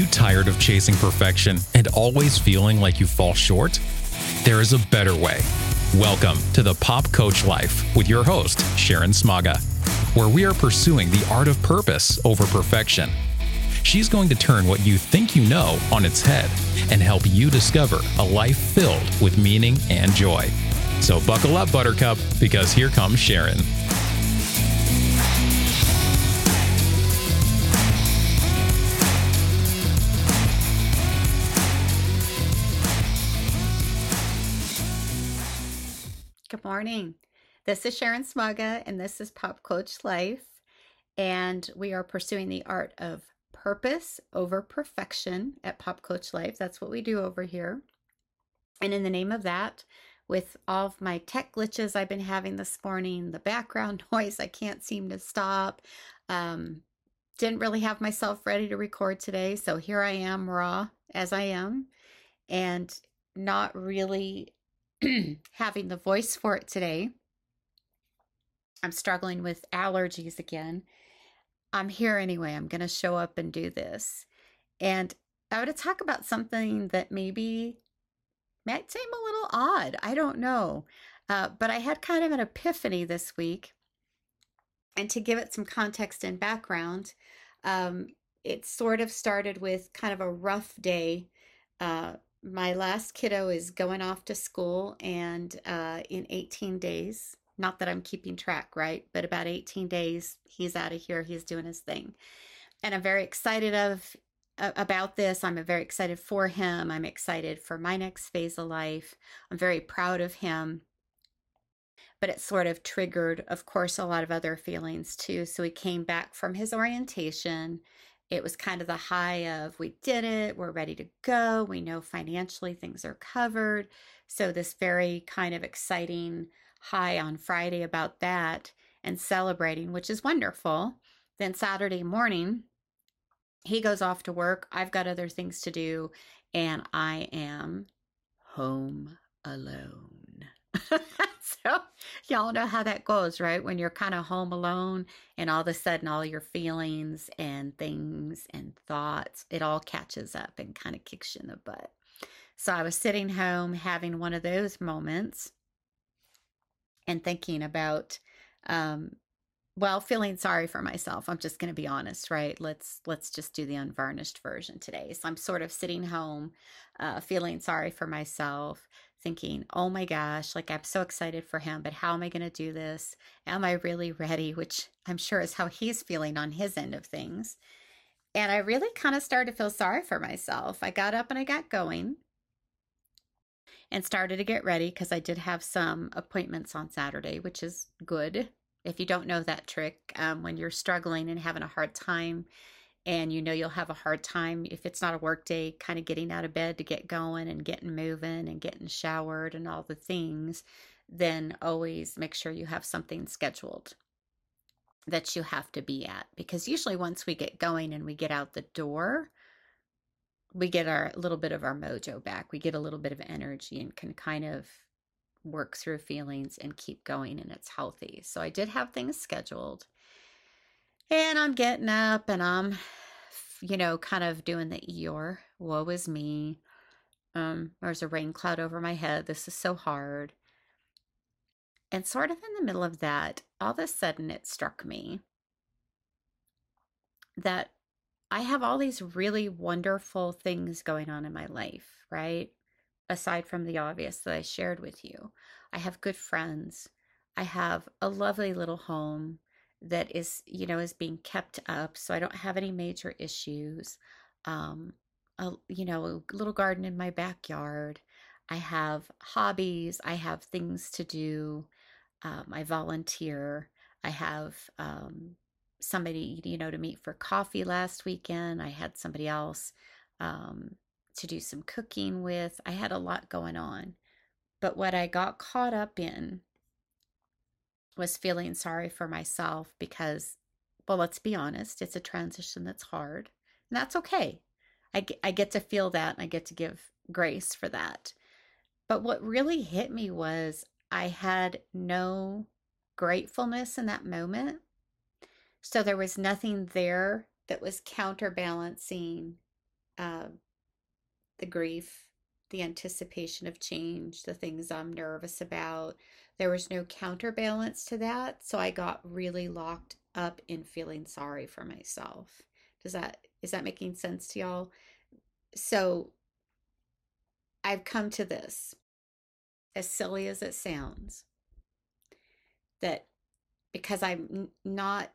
you tired of chasing perfection and always feeling like you fall short? There is a better way. Welcome to the Pop Coach Life with your host, Sharon Smaga, where we are pursuing the art of purpose over perfection. She's going to turn what you think you know on its head and help you discover a life filled with meaning and joy. So buckle up, Buttercup, because here comes Sharon. Good morning. This is Sharon Smaga, and this is Pop Coach Life. And we are pursuing the art of purpose over perfection at Pop Coach Life. That's what we do over here. And in the name of that, with all of my tech glitches I've been having this morning, the background noise I can't seem to stop, um, didn't really have myself ready to record today. So here I am, raw as I am, and not really having the voice for it today. I'm struggling with allergies again. I'm here anyway. I'm going to show up and do this. And I want to talk about something that maybe might seem a little odd. I don't know. Uh, but I had kind of an epiphany this week. And to give it some context and background, um, it sort of started with kind of a rough day. Uh, my last kiddo is going off to school and uh, in 18 days not that i'm keeping track right but about 18 days he's out of here he's doing his thing. And i'm very excited of about this i'm very excited for him i'm excited for my next phase of life i'm very proud of him. But it sort of triggered of course a lot of other feelings too so he came back from his orientation it was kind of the high of we did it, we're ready to go, we know financially things are covered. So, this very kind of exciting high on Friday about that and celebrating, which is wonderful. Then, Saturday morning, he goes off to work. I've got other things to do, and I am home alone. so y'all know how that goes, right? When you're kind of home alone and all of a sudden all your feelings and things and thoughts, it all catches up and kind of kicks you in the butt. So I was sitting home having one of those moments and thinking about um well feeling sorry for myself i'm just going to be honest right let's let's just do the unvarnished version today so i'm sort of sitting home uh, feeling sorry for myself thinking, oh my gosh, like I'm so excited for him, but how am I going to do this? Am I really ready? Which I'm sure is how he's feeling on his end of things. And I really kind of started to feel sorry for myself. I got up and I got going and started to get ready because I did have some appointments on Saturday, which is good. If you don't know that trick, um, when you're struggling and having a hard time and you know you'll have a hard time if it's not a work day kind of getting out of bed to get going and getting moving and getting showered and all the things then always make sure you have something scheduled that you have to be at. Because usually once we get going and we get out the door we get our little bit of our mojo back. We get a little bit of energy and can kind of work through feelings and keep going and it's healthy so i did have things scheduled and I'm getting up and I'm, you know, kind of doing the Eeyore. Woe is me. Um, there's a rain cloud over my head. This is so hard. And sort of in the middle of that, all of a sudden it struck me that I have all these really wonderful things going on in my life, right? Aside from the obvious that I shared with you. I have good friends. I have a lovely little home that is you know is being kept up so i don't have any major issues. Um a, you know a little garden in my backyard. I have hobbies. I have things to do. Um, i volunteer. I have um, somebody you know to meet for coffee last weekend. I had somebody else um, to do some cooking with i had a lot going on but what i got caught up in was feeling sorry for myself because, well, let's be honest, it's a transition that's hard. And that's okay. I get, I get to feel that and I get to give grace for that. But what really hit me was I had no gratefulness in that moment. So there was nothing there that was counterbalancing uh, the grief, the anticipation of change, the things I'm nervous about. There was no counterbalance to that. So I got really locked up in feeling sorry for myself. Does that is that making sense to y'all? So I've come to this, as silly as it sounds, that because I'm not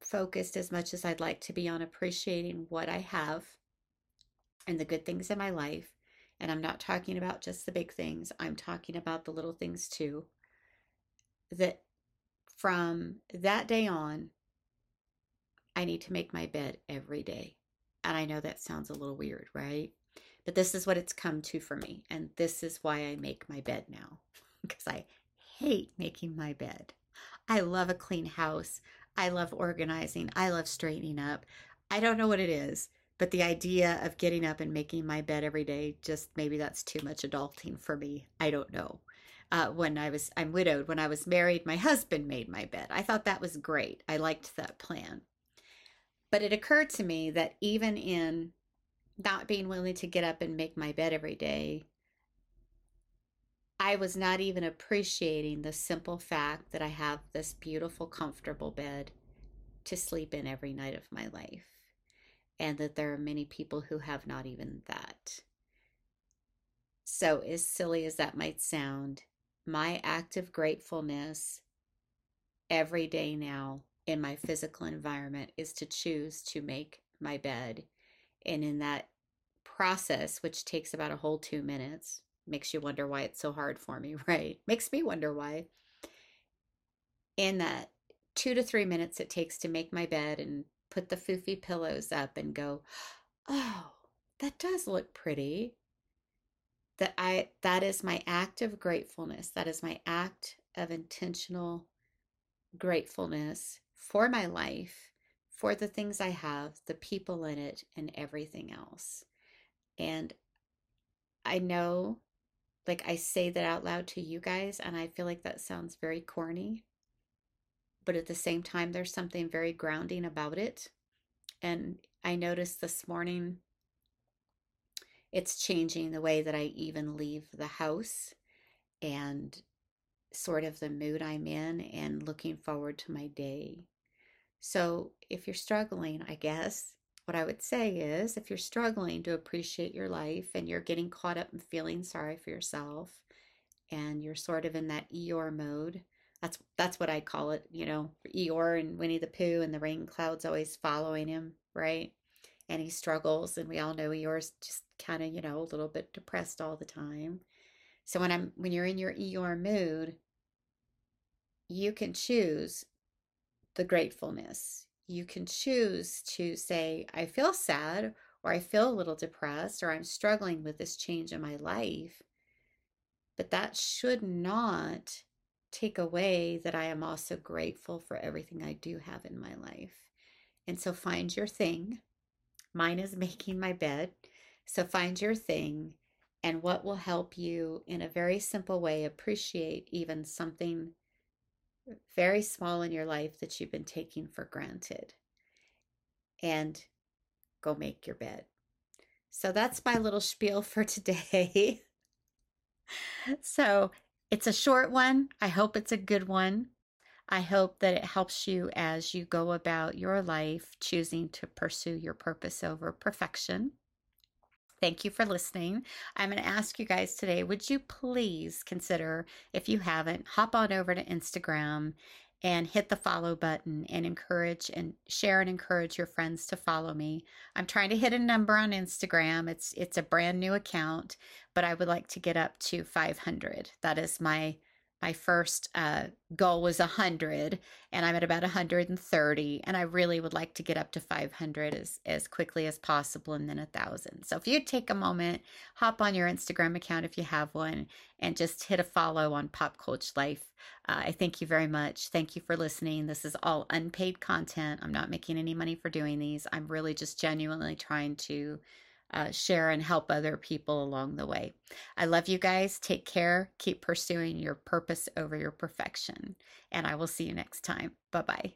focused as much as I'd like to be on appreciating what I have and the good things in my life, and I'm not talking about just the big things, I'm talking about the little things too, that from that day on, I need to make my bed every day. And I know that sounds a little weird, right? But this is what it's come to for me. And this is why I make my bed now because I hate making my bed. I love a clean house. I love organizing. I love straightening up. I don't know what it is, but the idea of getting up and making my bed every day just maybe that's too much adulting for me. I don't know. Uh, when I was, I'm widowed. When I was married, my husband made my bed. I thought that was great. I liked that plan. But it occurred to me that even in not being willing to get up and make my bed every day, I was not even appreciating the simple fact that I have this beautiful, comfortable bed to sleep in every night of my life. And that there are many people who have not even that. So, as silly as that might sound, my act of gratefulness every day now in my physical environment is to choose to make my bed. And in that process, which takes about a whole two minutes, makes you wonder why it's so hard for me, right? Makes me wonder why. In that two to three minutes it takes to make my bed and put the foofy pillows up and go, oh, that does look pretty. That I that is my act of gratefulness. That is my act of intentional gratefulness for my life, for the things I have, the people in it, and everything else. And I know, like, I say that out loud to you guys, and I feel like that sounds very corny. But at the same time, there's something very grounding about it. And I noticed this morning it's changing the way that I even leave the house and sort of the mood I'm in and looking forward to my day. So, if you're struggling, I guess what I would say is if you're struggling to appreciate your life and you're getting caught up in feeling sorry for yourself and you're sort of in that Eeyore mode, that's that's what I call it, you know, Eeyore and Winnie the Pooh and the rain clouds always following him, right? And he struggles and we all know Eeyore's just kind of, you know, a little bit depressed all the time. So when I'm when you're in your Eeyore mood, you can choose the gratefulness. You can choose to say, I feel sad, or I feel a little depressed, or I'm struggling with this change in my life. But that should not take away that I am also grateful for everything I do have in my life. And so find your thing. Mine is making my bed. So find your thing and what will help you in a very simple way appreciate even something very small in your life that you've been taking for granted and go make your bed. So that's my little spiel for today. so it's a short one. I hope it's a good one. I hope that it helps you as you go about your life choosing to pursue your purpose over perfection. Thank you for listening. I'm going to ask you guys today would you please consider, if you haven't, hop on over to Instagram and hit the follow button and encourage and share and encourage your friends to follow me. I'm trying to hit a number on Instagram. It's it's a brand new account, but I would like to get up to 500. That is my my first uh, goal was 100 and i'm at about 130 and i really would like to get up to 500 as, as quickly as possible and then a thousand. So if you take a moment hop on your instagram account if you have one and just hit a follow on pop coach life. Uh, i thank you very much. Thank you for listening. This is all unpaid content. I'm not making any money for doing these. I'm really just genuinely trying to uh, share and help other people along the way. I love you guys. Take care. Keep pursuing your purpose over your perfection. And I will see you next time. Bye bye.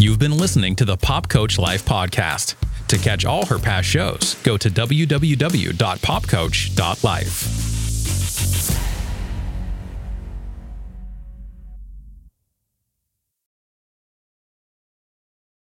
You've been listening to the Pop Coach Life podcast. To catch all her past shows, go to www.popcoach.life.